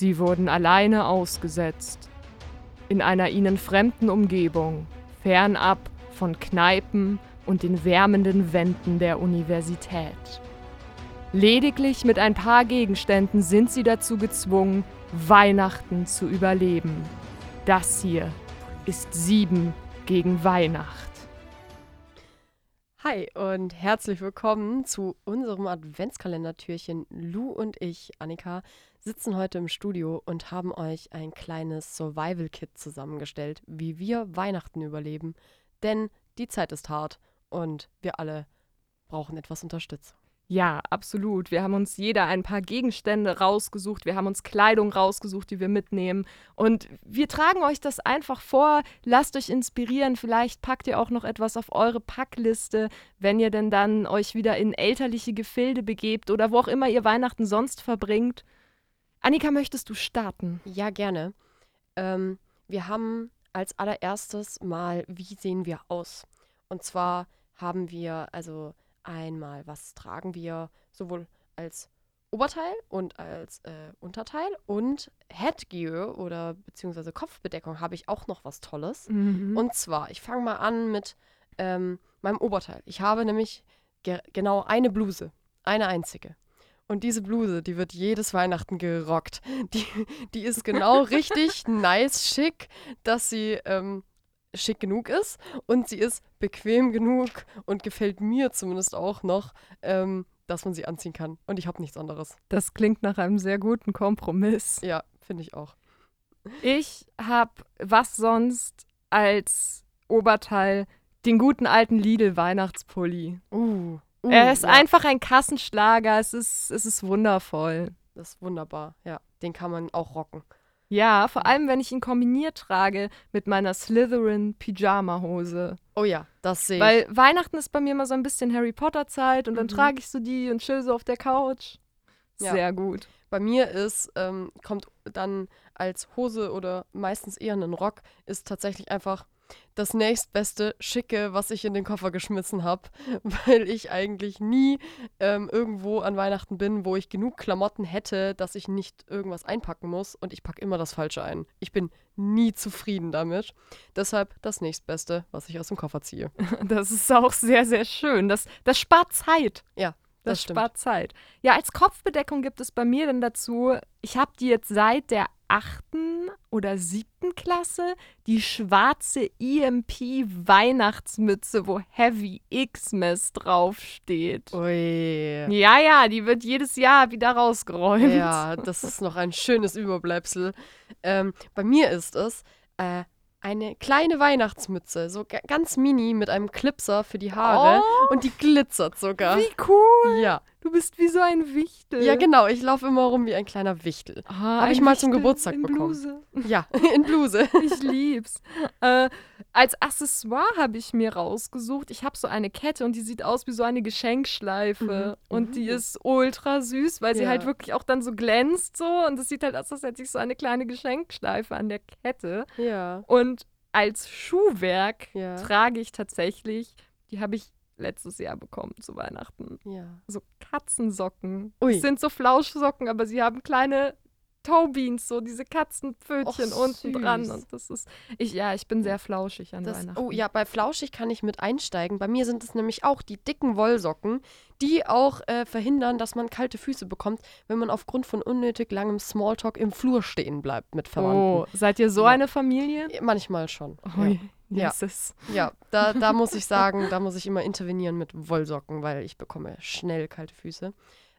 Sie wurden alleine ausgesetzt, in einer ihnen fremden Umgebung, fernab von Kneipen und den wärmenden Wänden der Universität. Lediglich mit ein paar Gegenständen sind sie dazu gezwungen, Weihnachten zu überleben. Das hier ist sieben gegen Weihnacht. Hi und herzlich willkommen zu unserem Adventskalendertürchen. Lou und ich, Annika, sitzen heute im Studio und haben euch ein kleines Survival-Kit zusammengestellt, wie wir Weihnachten überleben. Denn die Zeit ist hart und wir alle brauchen etwas Unterstützung. Ja, absolut. Wir haben uns jeder ein paar Gegenstände rausgesucht. Wir haben uns Kleidung rausgesucht, die wir mitnehmen. Und wir tragen euch das einfach vor. Lasst euch inspirieren. Vielleicht packt ihr auch noch etwas auf eure Packliste, wenn ihr denn dann euch wieder in elterliche Gefilde begebt oder wo auch immer ihr Weihnachten sonst verbringt. Annika, möchtest du starten? Ja, gerne. Ähm, wir haben als allererstes mal, wie sehen wir aus? Und zwar haben wir also einmal, was tragen wir sowohl als Oberteil und als äh, Unterteil und Headgear oder beziehungsweise Kopfbedeckung habe ich auch noch was Tolles. Mhm. Und zwar, ich fange mal an mit ähm, meinem Oberteil. Ich habe nämlich ge genau eine Bluse, eine einzige. Und diese Bluse, die wird jedes Weihnachten gerockt. Die, die ist genau richtig nice, schick, dass sie ähm, schick genug ist und sie ist bequem genug und gefällt mir zumindest auch noch, ähm, dass man sie anziehen kann. Und ich habe nichts anderes. Das klingt nach einem sehr guten Kompromiss. Ja, finde ich auch. Ich habe was sonst als Oberteil den guten alten Lidl-Weihnachtspulli. Uh, uh er ist ja, einfach ein Kassenschlager. Es ist, es ist wundervoll. Das ist wunderbar. Ja, den kann man auch rocken. Ja, vor allem, wenn ich ihn kombiniert trage mit meiner Slytherin-Pyjama-Hose. Oh ja, das sehe ich. Weil Weihnachten ist bei mir immer so ein bisschen Harry Potter-Zeit und dann Mhm. trage ich so die und chill so auf der Couch. Ja. Sehr gut. Bei mir ist, ähm, kommt dann als Hose oder meistens eher ein Rock, ist tatsächlich einfach das nächstbeste Schicke, was ich in den Koffer geschmissen habe, weil ich eigentlich nie ähm, irgendwo an Weihnachten bin, wo ich genug Klamotten hätte, dass ich nicht irgendwas einpacken muss und ich packe immer das Falsche ein. Ich bin nie zufrieden damit. Deshalb das nächstbeste, was ich aus dem Koffer ziehe. Das ist auch sehr, sehr schön. Das, das spart Zeit. Ja, Das, das spart Zeit. Ja, als Kopfbedeckung gibt es bei mir dann dazu, ich habe die jetzt seit der achten oder siebten Klasse, die schwarze EMP Weihnachtsmütze, wo Heavy Xmas draufsteht. Ui. Ja, ja, die wird jedes Jahr wieder rausgeräumt. Ja, das ist noch ein schönes Überbleibsel. Ähm, bei mir ist es äh, eine kleine Weihnachtsmütze, so ga- ganz mini mit einem Clipser für die Haare Oh, und die glitzert sogar. wie cool. Ja. Du bist wie so ein Wichtel. ja, genau. Ich laufe immer rum wie ein kleiner Wichtel. Ah, Hab ich mal zum Wichtel Geburtstag in bekommen. Bluse. Ja, in Bluse. Ich lieb's. äh, als Accessoire habe ich mir rausgesucht. Ich habe so eine Kette und die sieht aus wie so eine Geschenkschleife. Mhm. Und die ist ultra süß, weil sie Ja. halt wirklich auch dann so glänzt so. Und es sieht halt aus, als hätte ich so eine kleine Geschenkschleife an der Kette. Ja. Und als Schuhwerk Ja. trage ich tatsächlich, die habe ich letztes Jahr bekommen zu Weihnachten. Ja. So Katzensocken. Ui. Es sind so Flauschsocken, aber sie haben kleine Toebeans, so diese Katzenpfötchen Och, unten dran. süß. Und das ist, ich, ja, ich bin sehr flauschig an Das, Weihnachten. oh ja, bei Flauschig kann ich mit einsteigen. Bei mir sind es nämlich auch die dicken Wollsocken, die auch äh, verhindern, dass man kalte Füße bekommt, wenn man aufgrund von unnötig langem Smalltalk im Flur stehen bleibt mit Verwandten. Oh, seid ihr so Ja. eine Familie? Manchmal schon. Oh, Ja. Ja. Jesus. Ja, da, da muss ich sagen, da muss ich immer intervenieren mit Wollsocken, weil ich bekomme schnell kalte Füße.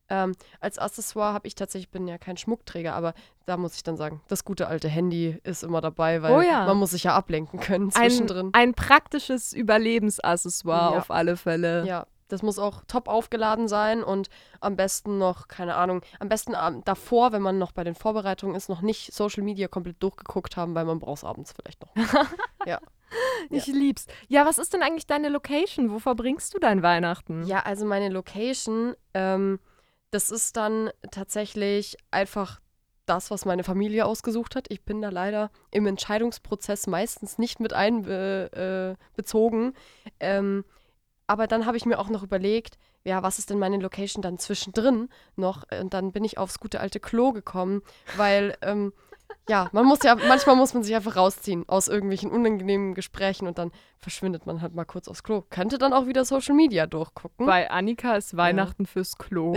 Ähm, als Accessoire habe ich tatsächlich, ich bin ja kein Schmuckträger, aber da muss ich dann sagen, das gute alte Handy ist immer dabei, weil Oh ja. man muss sich ja ablenken können Ein, zwischendrin. ein praktisches Überlebensaccessoire Ja. auf alle Fälle. ja, das muss auch top aufgeladen sein und am besten noch, keine Ahnung, am besten ähm, davor, wenn man noch bei den Vorbereitungen ist, noch nicht Social Media komplett durchgeguckt haben, weil man braucht es abends vielleicht noch. Ich lieb's. Ja, was ist denn eigentlich deine Location? Wo verbringst du dein Weihnachten? Ja, also meine Location, ähm, das ist dann tatsächlich einfach das, was meine Familie ausgesucht hat. Ich bin da leider im Entscheidungsprozess meistens nicht mit einbezogen. Äh, bezogen. ähm, aber dann habe ich mir auch noch überlegt, ja, was ist denn meine Location dann zwischendrin noch? Und dann bin ich aufs gute alte Klo gekommen, weil ähm, ja, man muss ja, manchmal muss man sich einfach rausziehen aus irgendwelchen unangenehmen Gesprächen und dann verschwindet man halt mal kurz aufs Klo. Könnte dann auch wieder Social Media durchgucken. Bei Annika ist Weihnachten ja. fürs Klo.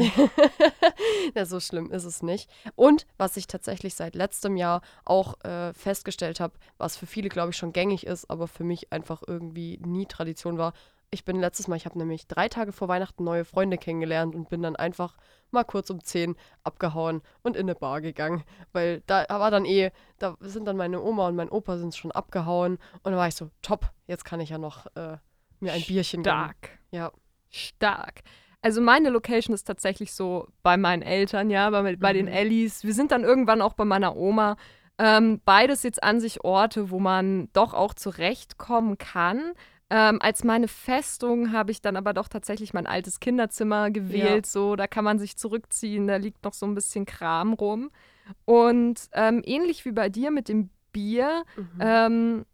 ja, so schlimm ist es nicht. Und was ich tatsächlich seit letztem Jahr auch äh, festgestellt habe, was für viele, glaube ich, schon gängig ist, aber für mich einfach irgendwie nie Tradition war, ich bin letztes Mal, ich habe nämlich drei Tage vor Weihnachten neue Freunde kennengelernt und bin dann einfach mal kurz um zehn abgehauen und in eine Bar gegangen. Weil da war dann eh, da sind dann meine Oma und mein Opa sind schon abgehauen und da war ich so, top, jetzt kann ich ja noch äh, mir ein Bierchen Stark. Geben. Ja. Stark. Also meine Location ist tatsächlich so bei meinen Eltern, ja, bei, bei mhm. den Ellis. Wir sind dann irgendwann auch bei meiner Oma. Ähm, beides jetzt an sich Orte, wo man doch auch zurechtkommen kann. Ähm, als meine Festung habe ich dann aber doch tatsächlich mein altes Kinderzimmer gewählt. Ja. So, da kann man sich zurückziehen, da liegt noch so ein bisschen Kram rum. Und ähm, ähnlich wie bei dir mit dem Bier, mhm. ähm,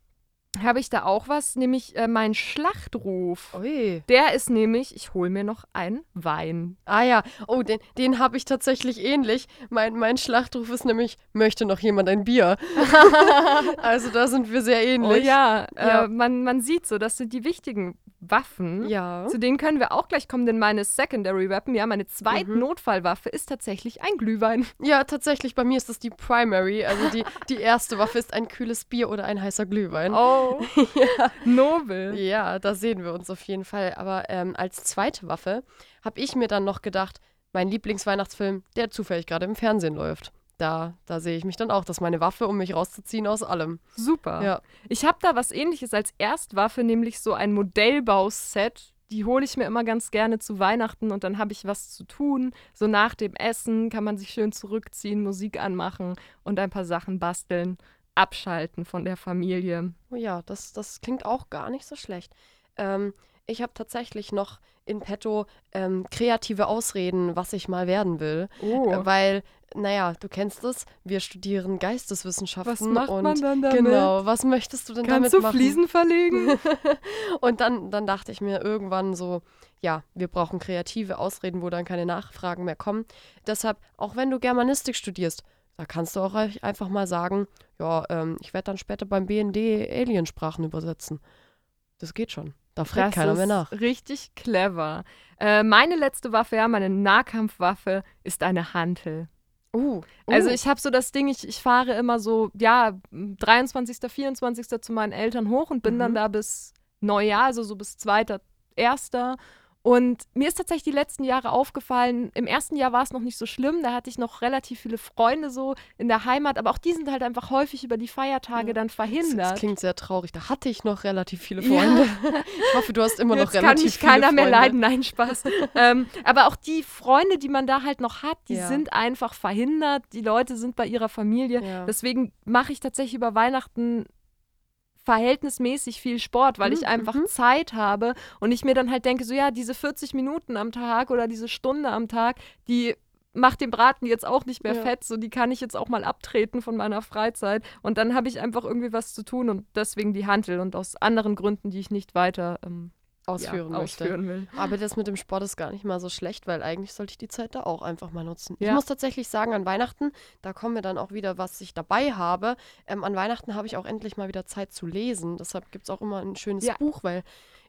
habe ich da auch was, nämlich äh, mein Schlachtruf. Ui. Der ist nämlich, ich hole mir noch einen Wein. Ah ja, oh, den, den habe ich tatsächlich ähnlich. Mein, mein Schlachtruf ist nämlich, möchte noch jemand ein Bier? also da sind wir sehr ähnlich. Oh ja, ja. Äh, man, man sieht so, das sind die wichtigen Waffen. Ja. Zu denen können wir auch gleich kommen, denn meine Secondary Weapon, ja, meine zweite mhm. Notfallwaffe ist tatsächlich ein Glühwein. Ja, tatsächlich, bei mir ist das die Primary. Also die, die erste Waffe ist ein kühles Bier oder ein heißer Glühwein. Oh, ja. nobel. Ja, da sehen wir uns auf jeden Fall. Aber ähm, als zweite Waffe habe ich mir dann noch gedacht, mein Lieblingsweihnachtsfilm, der zufällig gerade im Fernsehen läuft da, da sehe ich mich dann auch. Das ist meine Waffe, um mich rauszuziehen aus allem. Super. Ja. Ich habe da was ähnliches als Erstwaffe, nämlich so ein Modellbauset. Die hole ich mir immer ganz gerne zu Weihnachten und dann habe ich was zu tun. So nach dem Essen kann man sich schön zurückziehen, Musik anmachen und ein paar Sachen basteln, abschalten von der Familie. Oh ja, das, das klingt auch gar nicht so schlecht. Ähm, ich habe tatsächlich noch in petto ähm, kreative Ausreden, was ich mal werden will. Oh. Äh, weil, naja, du kennst es, wir studieren Geisteswissenschaften. Was macht und man dann damit? Genau, was möchtest du denn Kannst damit du machen? Fliesen verlegen? und dann, dann dachte ich mir irgendwann so, ja, wir brauchen kreative Ausreden, wo dann keine Nachfragen mehr kommen. Deshalb, auch wenn du Germanistik studierst, da kannst du auch einfach mal sagen, ja, ähm, ich werde dann später beim BND Aliensprachen übersetzen. Das geht schon. Da fragt keiner mehr nach. Richtig clever. Äh, meine letzte Waffe, ja, meine Nahkampfwaffe ist eine Hantel. Uh, uh. Also ich habe so das Ding, ich, ich fahre immer so, ja, 23., 24. zu meinen Eltern hoch und bin mhm. dann da bis Neujahr, also so bis 2., 1. Und mir ist tatsächlich die letzten Jahre aufgefallen, im ersten Jahr war es noch nicht so schlimm, da hatte ich noch relativ viele Freunde so in der Heimat, aber auch die sind halt einfach häufig über die Feiertage ja. dann verhindert. Das, das, klingt sehr traurig, da hatte ich noch relativ viele Freunde. Ja. Ich hoffe, du hast immer noch Jetzt relativ viele Freunde. kann mich keiner mehr leiden, nein, Spaß. ähm, aber auch die Freunde, die man da halt noch hat, die ja. sind einfach verhindert, die Leute sind bei ihrer Familie. Deswegen mache ich tatsächlich über Weihnachten verhältnismäßig viel Sport, weil ich mhm, einfach mhm. Zeit habe und ich mir dann halt denke, so ja, diese 40 Minuten am Tag oder diese Stunde am Tag, die macht den Braten jetzt auch nicht mehr ja. fett, so die kann ich jetzt auch mal abtreten von meiner Freizeit und dann habe ich einfach irgendwie was zu tun und deswegen die Handel und aus anderen Gründen, die ich nicht weiter ähm, ausführen, ja, möchte. ausführen will. Aber das mit dem Sport ist gar nicht mal so schlecht, weil eigentlich sollte ich die Zeit da auch einfach mal nutzen. Ja. Ich muss tatsächlich sagen, an Weihnachten, da kommen wir dann auch wieder, was ich dabei habe. Ähm, an Weihnachten habe ich auch endlich mal wieder Zeit zu lesen. Deshalb gibt es auch immer ein schönes ja. Buch, weil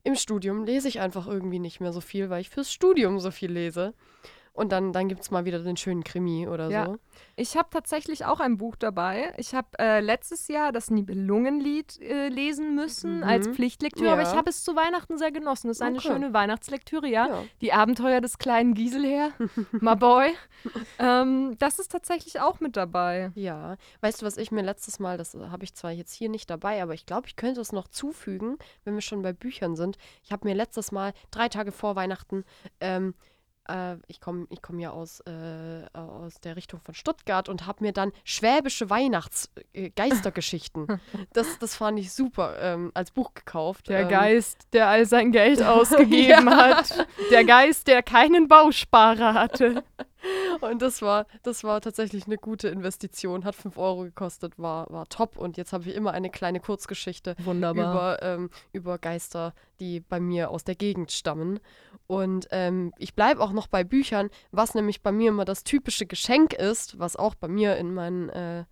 im Studium lese ich einfach irgendwie nicht mehr so viel, weil ich fürs Studium so viel lese. Und dann, dann gibt es mal wieder den schönen Krimi oder ja. so. Ich habe tatsächlich auch ein Buch dabei. Ich habe äh, letztes Jahr das Nibelungenlied äh, lesen müssen mhm. als Pflichtlektüre, ja. aber ich habe es zu Weihnachten sehr genossen. Das ist eine schöne Weihnachtslektüre, ja? ja. Die Abenteuer des kleinen Giselher, my boy. ähm, das ist tatsächlich auch mit dabei. Ja. Weißt du, was ich mir letztes Mal, das habe ich zwar jetzt hier nicht dabei, aber ich glaube, ich könnte es noch zufügen, wenn wir schon bei Büchern sind. Ich habe mir letztes Mal, drei Tage vor Weihnachten, ähm, äh, ich komme ich komm ja aus, äh, aus der Richtung von Stuttgart und habe mir dann schwäbische Weihnachtsgeistergeschichten, äh, das, das fand ich super, ähm, als Buch gekauft. Der ähm, Geist, der all sein Geld ausgegeben ja. hat. Der Geist, der keinen Bausparer hatte. Und das war, das war tatsächlich eine gute Investition. Hat 5 Euro gekostet, war, war top. Und jetzt habe ich immer eine kleine Kurzgeschichte Wunderbar. über, ähm, über Geister, die bei mir aus der Gegend stammen. Und ähm, ich bleibe auch noch bei Büchern, was nämlich bei mir immer das typische Geschenk ist, was auch bei mir in meinen äh,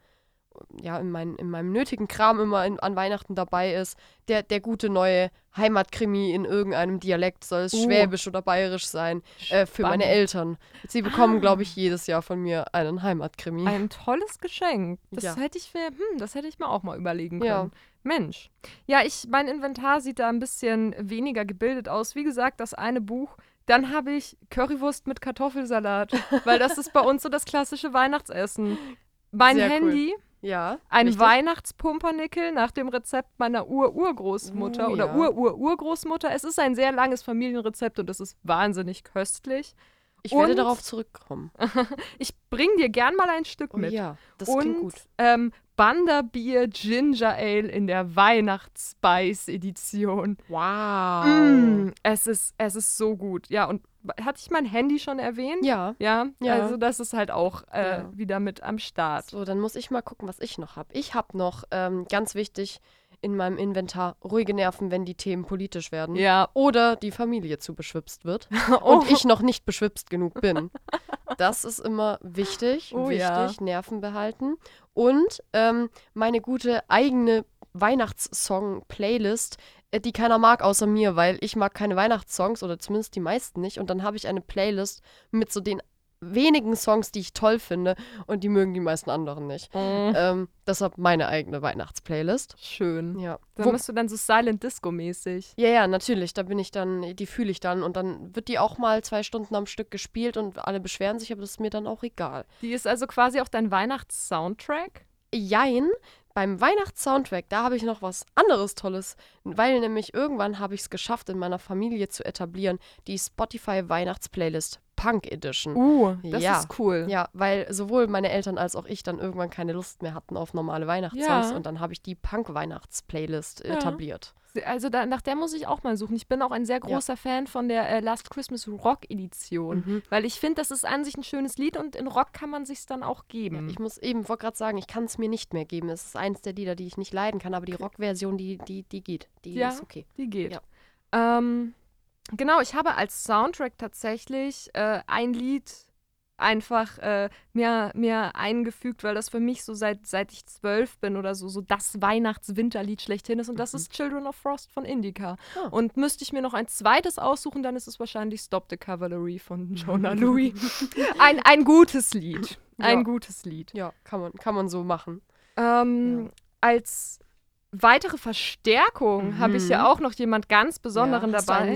ja, in, mein, in meinem nötigen Kram immer in, an Weihnachten dabei ist. Der, der gute neue Heimatkrimi in irgendeinem Dialekt, soll es Uh. Schwäbisch oder Bayerisch sein, äh, für meine. Eltern. Sie bekommen, Ah. glaube ich, jedes Jahr von mir einen Heimatkrimi. Ein tolles Geschenk. Das Ja. hätte ich mir, hm, das hätte ich mir auch mal überlegen können. Ja. Mensch. Ja, ich, mein Inventar sieht da ein bisschen weniger gebildet aus. Wie gesagt, das eine Buch. Dann habe ich Currywurst mit Kartoffelsalat, weil das ist bei uns so das klassische Weihnachtsessen. Mein Sehr cool. Handy, ja, ein richtig? Weihnachtspumpernickel nach dem Rezept meiner Ur-Urgroßmutter Uh, oder ja. Ur-Ur-Urgroßmutter. Es ist ein sehr langes Familienrezept und es ist wahnsinnig köstlich. Ich werde und- darauf zurückkommen. Ich bringe dir gern mal ein Stück Oh mit. ja, das und klingt gut. Ähm, Banderbier Ginger Ale in der Weihnachtsspice-Edition. Wow. Mm, es, ist, es ist so gut. Ja, und hatte ich mein Handy schon erwähnt? Ja. Ja, Ja. also das ist halt auch äh, Ja. wieder mit am Start. So, dann muss ich mal gucken, was ich noch habe. Ich habe noch, ähm, ganz wichtig, in meinem Inventar ruhige Nerven, wenn die Themen politisch werden. Ja. Oder die Familie zu beschwipst wird. Oh. Und ich noch nicht beschwipst genug bin. Das ist immer wichtig. Oh wichtig, ja. Nerven behalten. Und ähm, meine gute eigene Weihnachtssong-Playlist, äh, die keiner mag außer mir, weil ich mag keine Weihnachtssongs oder zumindest die meisten nicht. Und dann habe ich eine Playlist mit so den wenigen Songs, die ich toll finde und die mögen die meisten anderen nicht. Mm, Ähm, deshalb meine eigene Weihnachtsplaylist. schön. Ja. Dann Wo, bist du dann so Silent Disco-mäßig. ja, ja, natürlich. Da bin ich dann, die fühle ich dann und dann wird die auch mal zwei Stunden am Stück gespielt und alle beschweren sich, aber das ist mir dann auch egal. Die ist also quasi auch dein Weihnachts-Soundtrack. Jein, beim Weihnachts-Soundtrack, da habe ich noch was anderes Tolles, weil nämlich irgendwann habe ich es geschafft, in meiner Familie zu etablieren, die Spotify-Weihnachtsplaylist Punk Edition. Uh, das Ja. ist cool. Ja, weil sowohl meine Eltern als auch ich dann irgendwann keine Lust mehr hatten auf normale Weihnachtssongs Ja. und dann habe ich die Punk-Weihnachts-Playlist Ja. etabliert. Also da, nach der muss ich auch mal suchen. Ich bin auch ein sehr großer Fan von der äh, Last Christmas Rock Edition, Mhm. weil ich finde, das ist an sich ein schönes Lied und in Rock kann man sich's dann auch Ja, geben. ich muss eben, wollte gerade sagen, ich kann es mir nicht mehr geben. Es ist eins der Lieder, die ich nicht leiden kann, aber die. Rock-Version, die, die, die geht. Die Ja. ist okay. Die geht. Ja. Ähm, genau, ich habe als Soundtrack tatsächlich äh, ein Lied einfach äh, mir, mir eingefügt, weil das für mich so seit, seit ich zwölf bin oder so, so das Weihnachts-Winterlied schlechthin ist und das Mhm. ist Children of Frost von Indica. Ah. Und müsste ich mir noch ein zweites aussuchen, dann ist es wahrscheinlich Stop the Cavalry von Jonah Louis. ein, ein gutes Lied. Ein Ja. gutes Lied. Ja, kann man, kann man so machen. Ähm, Als weitere Verstärkung habe ich Mhm. ja auch noch jemand ganz Besonderen ja, dabei.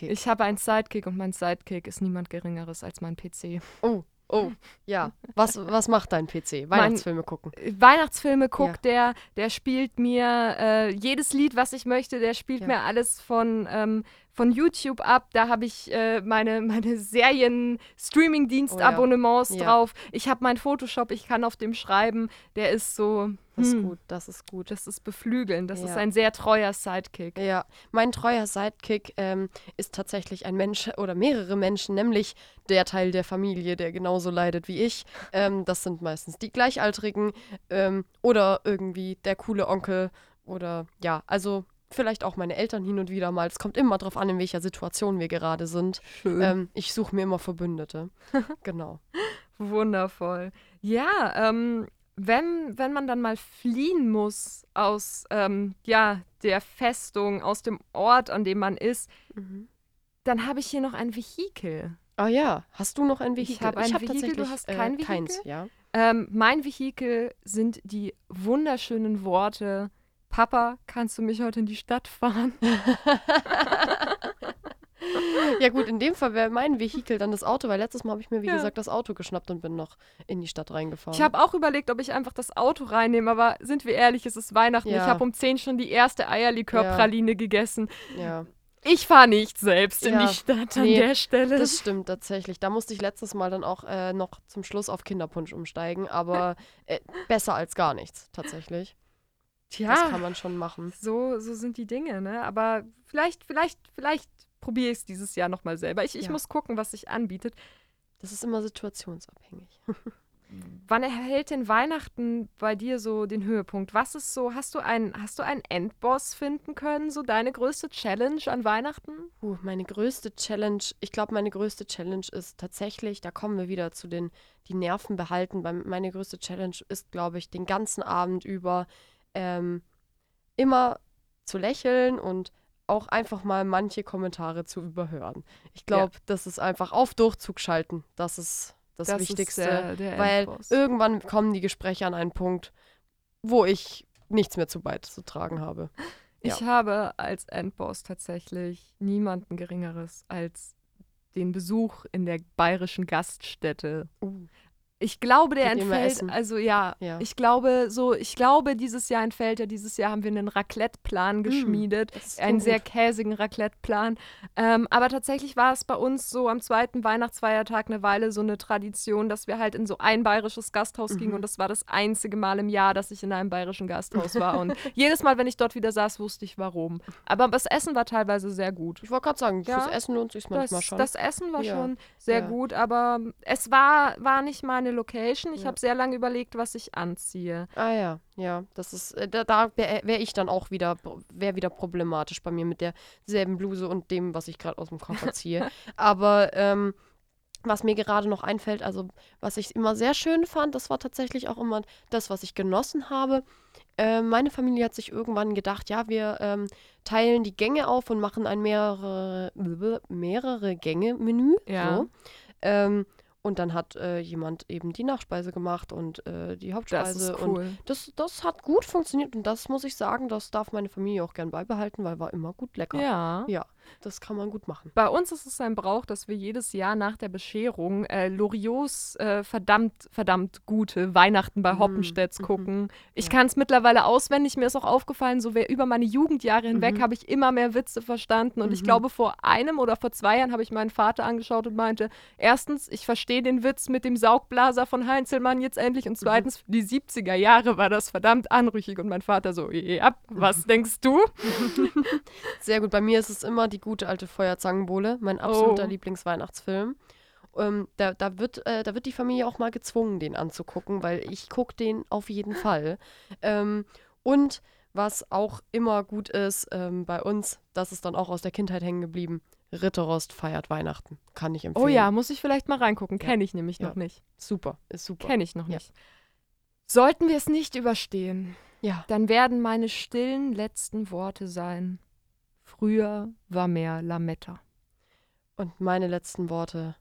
Ich habe einen Sidekick und mein Sidekick ist niemand Geringeres als mein PC. oh, oh, ja. Was, was macht dein PC? Weihnachtsfilme gucken. Weihnachtsfilme guckt der, der spielt mir äh, jedes Lied, was ich möchte, der spielt Ja. mir alles von, ähm, von YouTube ab. Da habe ich äh, meine, meine Serien-Streaming-Dienst-Abonnements Oh ja. drauf. Ich habe meinen Photoshop, ich kann auf dem schreiben. Der ist so, Das ist hm, gut, das ist gut. das ist beflügeln. Das Ja. ist ein sehr treuer Sidekick. Ja, mein treuer Sidekick ähm, ist tatsächlich ein Mensch oder mehrere Menschen, nämlich der Teil der Familie, der genauso leidet wie ich. Ähm, das sind meistens die Gleichaltrigen ähm, oder irgendwie der coole Onkel oder ja, also vielleicht auch meine Eltern hin und wieder mal. Es kommt immer drauf an, in welcher Situation wir gerade sind. Schön. Ähm, ich suche mir immer Verbündete. genau. Wundervoll. Ja, ähm, wenn, wenn man dann mal fliehen muss aus ähm, ja, der Festung, aus dem Ort, an dem man ist, dann habe ich hier noch ein Vehikel. Ah ja, hast du noch ein Ich Vehikel? habe ein hab Vehikel, du tatsächlich, hast kein äh, Keins, Vehikel? ja. Ähm, mein Vehikel sind die wunderschönen Worte. Papa, kannst du mich heute in die Stadt fahren? Ja gut, in dem Fall wäre mein Vehikel dann das Auto, weil letztes Mal habe ich mir, wie Ja. gesagt, das Auto geschnappt und bin noch in die Stadt reingefahren. Ich habe auch überlegt, ob ich einfach das Auto reinnehme, aber sind wir ehrlich, es ist Weihnachten. Ja. Ich habe um 10 schon die erste Eierlikörpraline gegessen. ja, Ich fahre nicht selbst in Ja, die Stadt an nee, der Stelle. das stimmt tatsächlich. Da musste ich letztes Mal dann auch äh, noch zum Schluss auf Kinderpunsch umsteigen, aber äh, besser als gar nichts tatsächlich. Das Tja, kann man schon machen. so, so sind die Dinge, ne? Aber vielleicht, vielleicht, vielleicht probiere ich es dieses Jahr nochmal selber. Ich, ich Ja. muss gucken, was sich anbietet. Das ist immer situationsabhängig. Wann erhält denn Weihnachten bei dir so den Höhepunkt? Was ist so, hast du einen, hast du einen Endboss finden können, so deine größte Challenge an Weihnachten? Uh, meine größte Challenge, ich glaube, meine größte Challenge ist tatsächlich, da kommen wir wieder zu den, die Nerven behalten. Meine größte Challenge ist, glaube ich, den ganzen Abend über ähm, immer zu lächeln und auch einfach mal manche Kommentare zu überhören. Ich glaube, ja. das ist einfach auf Durchzug schalten. Das ist das, das Wichtigste. Der, der weil irgendwann kommen die Gespräche an einen Punkt, wo ich nichts mehr zu beizutragen habe. Ich ja. habe als Endboss tatsächlich niemanden Geringeres als den Besuch in der bayerischen Gaststätte. Uh. Ich glaube, der entfällt, also ja, ja, ich glaube so, ich glaube, dieses Jahr entfällt ja, dieses Jahr haben wir einen Raclette-Plan mm, geschmiedet, mm, einen sehr käsigen Raclette-Plan. Ähm, aber tatsächlich war es bei uns so am zweiten Weihnachtsfeiertag eine Weile so eine Tradition, dass wir halt in so ein bayerisches Gasthaus mhm. gingen und das war das einzige Mal im Jahr, dass ich in einem bayerischen Gasthaus war. und jedes Mal, wenn ich dort wieder saß, wusste ich warum. Aber das Essen war teilweise sehr gut. Ich wollte gerade sagen, ja, fürs Essen lohnt sich manchmal das, schon. Das Essen war ja. schon sehr gut, aber es war, war nicht meine eine Location. Ich ja. habe sehr lange überlegt, was ich anziehe. Ah ja, ja, das ist, äh, da, da wäre wär ich dann auch wieder, wäre wieder problematisch bei mir mit derselben Bluse und dem, was ich gerade aus dem Koffer ziehe. Aber ähm, was mir gerade noch einfällt, also was ich immer sehr schön fand, das war tatsächlich auch immer das, was ich genossen habe. Äh, meine Familie hat sich irgendwann gedacht, ja, wir ähm, teilen die Gänge auf und machen ein mehrere, mehrere Gänge-Menü. Ja. So. Ähm, und dann hat äh, jemand eben die Nachspeise gemacht und äh, die Hauptspeise. Das ist cool. Und das, das hat gut funktioniert und das muss ich sagen, das darf meine Familie auch gern beibehalten, weil war immer gut lecker. Ja. Ja, das kann man gut machen. Bei uns ist es ein Brauch, dass wir jedes Jahr nach der Bescherung äh, Loriots äh, verdammt, verdammt gute Weihnachten bei mm. Hoppenstedts mhm. gucken. Ich ja. kann es mittlerweile auswendig, mir ist auch aufgefallen, so über meine Jugendjahre hinweg mhm. habe ich immer mehr Witze verstanden und mhm. ich glaube, vor einem oder vor zwei Jahren habe ich meinen Vater angeschaut und meinte, erstens, ich verstehe verstehe den Witz mit dem Saugblaser von Heinzelmann jetzt endlich. Und mhm. zweitens, die 70er Jahre war das verdammt anrüchig. Und mein Vater so, ja, was denkst du? Sehr gut. Bei mir ist es immer die gute alte Feuerzangenbowle, mein absoluter oh. Lieblingsweihnachtsfilm. Ähm, da, da, wird, äh, da wird die Familie auch mal gezwungen, den anzugucken, weil ich gucke den auf jeden Fall. Ähm, und was auch immer gut ist ähm, bei uns, das ist dann auch aus der Kindheit hängen geblieben. Ritterrost feiert Weihnachten. Kann ich empfehlen. Oh ja, muss ich vielleicht mal reingucken. Ja. Kenne ich nämlich ja. noch nicht. Super, ist super. Kenne ich noch nicht. Sollten wir es nicht überstehen, ja. dann werden meine stillen letzten Worte sein. Früher war mehr Lametta. Und meine letzten Worte.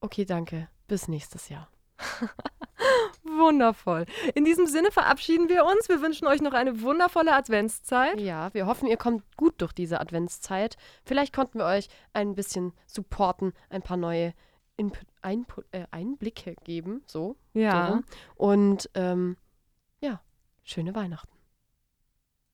Okay, danke. Bis nächstes Jahr. Wundervoll. In diesem Sinne verabschieden wir uns. Wir wünschen euch noch eine wundervolle Adventszeit. Ja, wir hoffen, ihr kommt gut durch diese Adventszeit. Vielleicht konnten wir euch ein bisschen supporten, ein paar neue Input, Einput, äh, Einblicke geben. So. Ja. So Und ähm, ja, schöne Weihnachten.